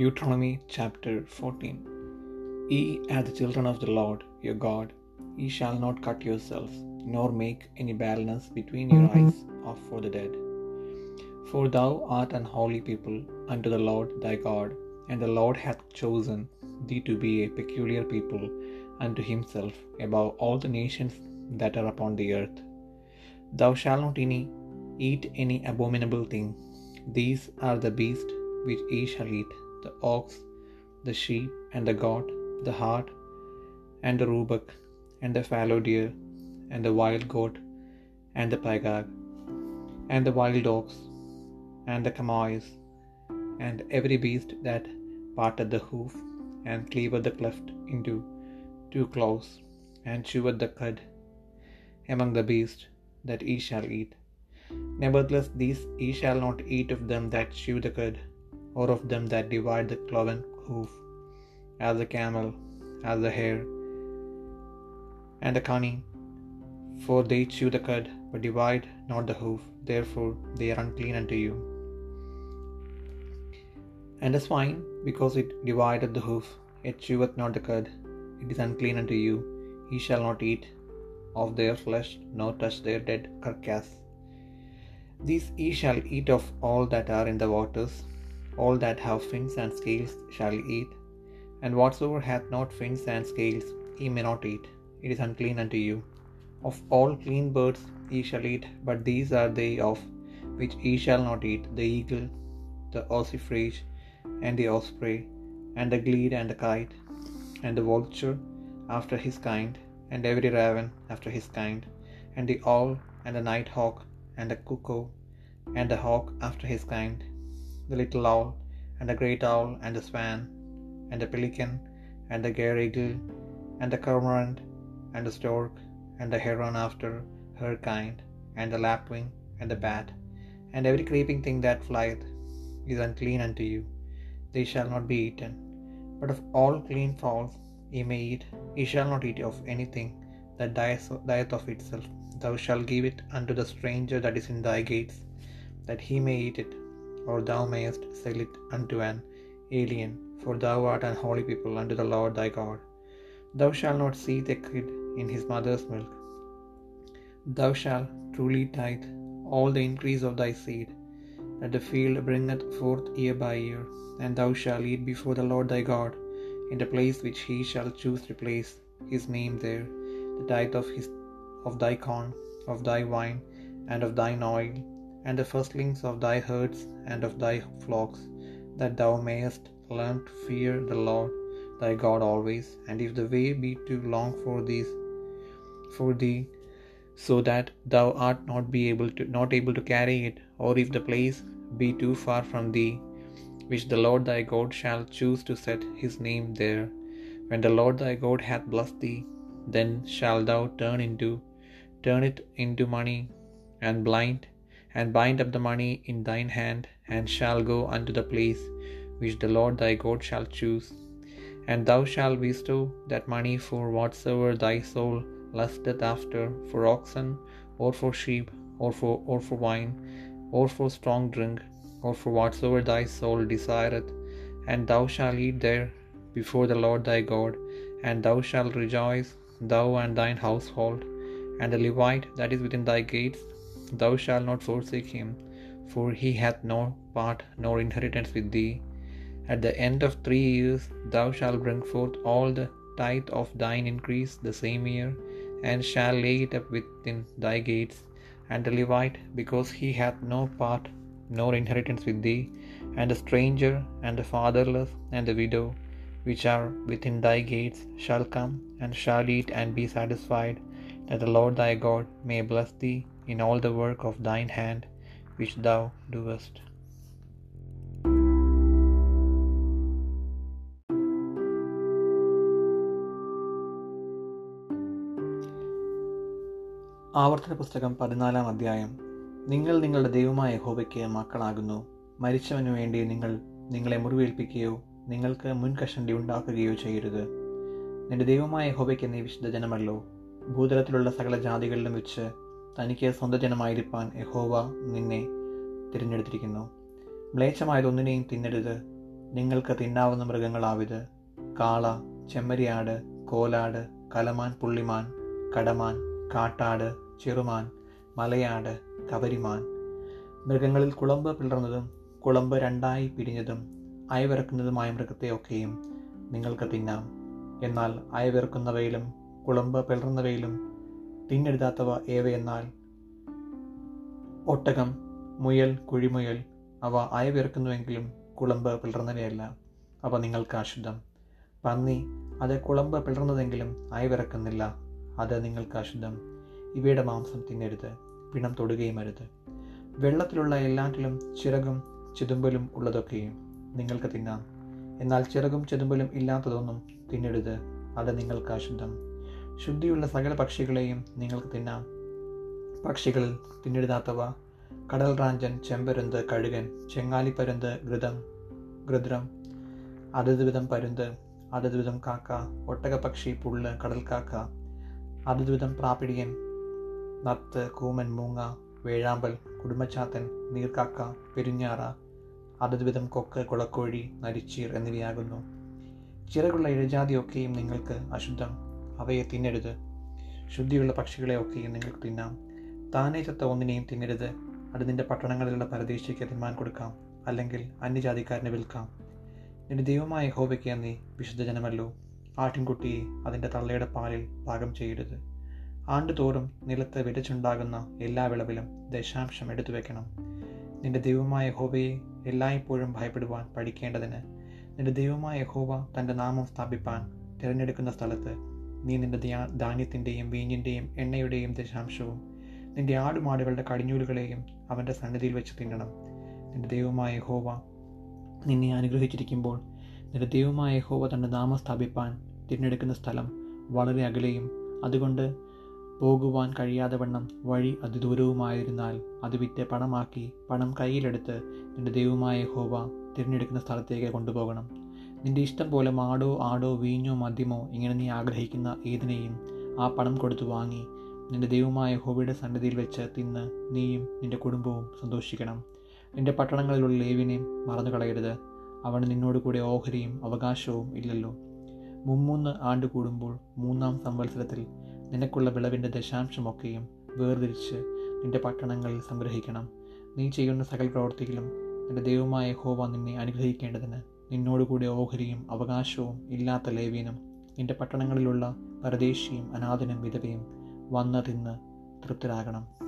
Deuteronomy chapter 14 Ye are the children of the Lord your God, ye shall not cut yourselves, nor make any barrenness between your mm-hmm. eyes of for the dead. For thou art an holy people unto the Lord thy God, and the Lord hath chosen thee to be a peculiar people unto himself above all the nations that are upon the earth. Thou shalt not any eat any abominable thing. These are the beasts which ye shall eat, the ox, the sheep, and the goat, the hart, and the roebuck, and the fallow deer, and the wild goat, and the pygarg, and the wild ox, and the camoise, and every beast that parteth the hoof, and cleaveth the cleft into two claws, and cheweth the cud among the beasts that ye shall eat. Nevertheless, these ye shall not eat of them that chew the cud, or of them that divide the cloven hoof, as the camel, as the hare, and the cunning. For they chew the cud, but divide not the hoof, therefore they are unclean unto you. And the swine, because it divideth the hoof, it cheweth not the cud, it is unclean unto you. Ye shall not eat of their flesh, nor touch their dead carcass. These ye shall eat of all that are in the waters, all that have fins and scales shall eat, and whatsoever hath not fins and scales ye may not eat, it is unclean unto you. Of all clean birds ye shall eat, but these are they of which ye shall not eat the eagle, the ossifrage, and the osprey, and the glede, and the kite, and the vulture after his kind, and every raven after his kind, and the owl, and the night hawk, and the cuckoo, and the hawk after his kind, the little owl, and the great owl, and the swan, and the pelican, and the eagle, and the cormorant, and the stork, and the heron after her kind, and the lapwing, and the bat, and every creeping thing that flieth is unclean unto you, they shall not be eaten. But of all clean fowls ye may eat, ye shall not eat of anything that dieth of itself. Thou shalt give it unto the stranger that is in thy gates, that he may eat it, or thou mayest sell it unto an alien, for thou art an holy people unto the Lord thy God. Thou shalt not seethe a kid in his mother's milk. Thou shalt truly tithe all the increase of thy seed, that the field bringeth forth year by year, and thou shalt eat before the Lord thy God, in the place which he shall choose to place his name there, the tithe of his of thy corn, of thy wine, and of thine oil, and the firstlings of thy herds and of thy flocks, that thou mayest learn to fear the Lord thy God always. And if the way be too long for thee, for thee, so that thou art not be able to not able to carry it, or if the place be too far from thee, which the Lord thy God shall choose to set his name there, when the Lord thy God hath blessed thee, then shalt thou turn into turn it into money, and blind, and bind up the money in thine hand, and shall go unto the place which the Lord thy God shall choose. And thou shalt bestow that money for whatsoever thy soul lusteth after, for oxen, or for sheep, or for or for wine, or for strong drink, or for whatsoever thy soul desireth, and thou shalt eat there before the Lord thy God, and thou shalt rejoice, thou and thine household, and the Levite that is within thy gates, thou shalt not forsake him, for he hath no part nor inheritance with thee. At the end of three years thou shalt bring forth all the tithe of thine increase the same year, and shall lay it up within thy gates. And the Levite, because he hath no part nor inheritance with thee, and the stranger, and the fatherless, and the widow, which are within thy gates, shall come, and shall eat and be satisfied, that the Lord thy God may bless thee in all the work of thine hand which thou doest. ആവർത്തന പുസ്തകം പതിനാലാം അധ്യായം. നിങ്ങൾ നിങ്ങളുടെ ദൈവമായ ഹോബയ്ക്ക് മക്കളാകുന്നു. മരിച്ചവന് വേണ്ടി നിങ്ങൾ നിങ്ങളെ മുറിവേൽപ്പിക്കുകയോ നിങ്ങൾക്ക് മുൻകഷണ്ടി ഉണ്ടാക്കുകയോ ചെയ്യരുത്. നിന്റെ ദൈവമായ ഹോബയ്ക്ക് നീ വിശുദ്ധ ജനമല്ലോ. ഭൂതലത്തിലുള്ള സകല ജാതികളിലും വെച്ച് തനിക്ക് സ്വന്തം ജനമായിരിക്കാൻ യഹോവ നിന്നെ തിരഞ്ഞെടുത്തിരിക്കുന്നു. മ്ലേച്ഛമായതൊന്നിനെയും തിന്നരുത്. നിങ്ങൾക്ക് തിന്നാവുന്ന മൃഗങ്ങളാവിത്. കാള ചെമ്മരിയാട് കോലാട് കലമാൻ പുള്ളിമാൻ കടമാൻ കാട്ടാട് ചെറുമാൻ മലയാട് കവരിമാൻ. മൃഗങ്ങളിൽ കുളമ്പ് പിളർന്നതും കുളമ്പ് രണ്ടായി പിരിഞ്ഞതും അയവിറക്കുന്നതുമായ മൃഗത്തെയൊക്കെയും നിങ്ങൾക്ക് തിന്നാം. എന്നാൽ അയവിറക്കുന്നവയിലും കുളമ്പ് പിളർന്നവയിലും തിന്നെഴുതാത്തവ ഏവയെന്നാൽ? ഒട്ടകം മുയൽ കുഴിമുയൽ അവ അയവിറക്കുന്നുവെങ്കിലും കുളമ്പ് പിളർന്നവയല്ല. അവ നിങ്ങൾക്ക് അശുദ്ധം. പന്നി അത് കുളമ്പ് പിളർന്നതെങ്കിലും അയവിറക്കുന്നില്ല അത് നിങ്ങൾക്ക് അശുദ്ധം. ഇവയുടെ മാംസം തിന്നരുത്. പിണം തൊടുകയും അരുത്. വെള്ളത്തിലുള്ള എല്ലാറ്റിലും ചിറകും ചിതുമ്പലും ഉള്ളതൊക്കെയും നിങ്ങൾക്ക് തിന്നാം. എന്നാൽ ചിറകും ചെതുമ്പലും ഇല്ലാത്തതൊന്നും തിന്നരുത്. അത് നിങ്ങൾക്ക് അശുദ്ധം. ശുദ്ധിയുള്ള സകല പക്ഷികളെയും നിങ്ങൾക്ക് തിന്നാം. പക്ഷികളിൽ തിന്നെഴുതാത്തവ കടൽ റാഞ്ചൻ ചെമ്പരുന്ത് കഴുകൻ ചെങ്ങാലിപ്പരുന്ത് ഘൃതം ഗൃദ്രം അതത് വിധം പരുന്ത് അതത് വിധം കാക്ക ഒട്ടകപക്ഷി പുള്ള് കടൽക്കാക്ക അതത് വിധം പ്രാപിടിയൻ നത്ത് കൂമൻ മൂങ്ങ വേഴാമ്പൽ കുടുംബച്ചാത്തൻ നീർക്കാക്ക പെരുഞ്ഞാറ അതത് വിധം കൊക്ക് കുളക്കോഴി നരിച്ചീർ എന്നിവയാകുന്നു. ചിറകുള്ള ഇഴജാതിയൊക്കെയും നിങ്ങൾക്ക് അശുദ്ധം. അവയെ തിന്നരുത്. ശുദ്ധിയുള്ള പക്ഷികളെയൊക്കെയും നിങ്ങൾക്ക് തിന്നാം. താനേ ചത്ത ഒന്നിനെയും തിന്നരുത്. അത് നിന്റെ പട്ടണങ്ങളിലുള്ള പരദേശിക്ക് തിന്മാൻ കൊടുക്കാം. അല്ലെങ്കിൽ അന്യജാതിക്കാരനെ വിൽക്കാം. നിന്റെ ദൈവമായ ഹോബയ്ക്ക് നീ വിശുദ്ധജനമല്ലോ ആട്ടിൻകുട്ടിയെ അതിന്റെ തള്ളയുടെ പാലിൽ പാകം ചെയ്യരുത്. ആണ്ടുതോറും നിലത്ത് വിതച്ചുണ്ടാകുന്ന എല്ലാ വിളവിലും ദശാംശം എടുത്തു വെക്കണം. നിന്റെ ദൈവമായ ഹോബയെ എല്ലായ്പ്പോഴും ഭയപ്പെടുവാൻ പഠിക്കേണ്ടതിന് നിന്റെ ദൈവമായ ഹോബ തന്റെ നാമം സ്ഥാപിപ്പാൻ തിരഞ്ഞെടുക്കുന്ന സ്ഥലത്ത് നീ നിന്റെ ധാന്യത്തിന്റെയും വീഞ്ഞിന്റെയും എണ്ണയുടെയും ദശാംശവും നിന്റെ ആടുമാടുകളുടെ കടിഞ്ഞൂലുകളെയും അവന്റെ സന്നിധിയിൽ വെച്ച് തിന്നണം. നിന്റെ ദൈവമായ ഹോവ നിന്നെ അനുഗ്രഹിച്ചിരിക്കുമ്പോൾ നിന്റെ ദൈവമായ ഹോവ തന്റെ നാമം സ്ഥാപിപ്പാൻ തിരഞ്ഞെടുക്കുന്ന സ്ഥലം വളരെ അകലെയും അതുകൊണ്ട് പോകുവാൻ കഴിയാതെ വണ്ണം വഴി അതിദൂരവുമായിരുന്നാൽ അത് വിറ്റ് പണമാക്കി പണം കയ്യിലെടുത്ത് നിന്റെ ദൈവമായ ഹോവ തിരഞ്ഞെടുക്കുന്ന സ്ഥലത്തേക്ക് കൊണ്ടുപോകണം. നിന്റെ ഇഷ്ടം പോലെ മാടോ ആടോ വീഞ്ഞോ മദ്യമോ ഇങ്ങനെ നീ ആഗ്രഹിക്കുന്ന ഏതിനെയും ആ പണം കൊടുത്തു വാങ്ങി. നിന്റെ ദൈവമായ ഹോബിയുടെ സന്നിധിയിൽ വെച്ച് തിന്ന് നീയും നിന്റെ കുടുംബവും സന്തോഷിക്കണം. നിന്റെ പട്ടണങ്ങളിലുള്ള ലേവിനെ മറന്നു കളയരുത് അവന് നിന്നോട് കൂടെ ഓഹരിയും അവകാശവും ഇല്ലല്ലോ. മുമ്മൂന്ന് ആണ്ട് കൂടുമ്പോൾ മൂന്നാം സംവത്സരത്തിൽ നിനക്കുള്ള വിളവിന്റെ ദശാംശമൊക്കെയും വേർതിരിച്ച് നിന്റെ പട്ടണങ്ങളിൽ സംഗ്രഹിക്കണം. നീ ചെയ്യുന്ന സകൽ പ്രവർത്തികളും നിന്റെ ദൈവമായ ഹോവ നിന്നെ അനുഗ്രഹിക്കേണ്ടതിന് നിന്നോടുകൂടെ ഓഹരിയും അവകാശവും ഇല്ലാത്ത ലേവീനും നിന്റെ പട്ടണങ്ങളിലുള്ള പരദേശിയും അനാഥനും വിധവയും വന്ന് തിന്ന് തൃപ്തരാകണം.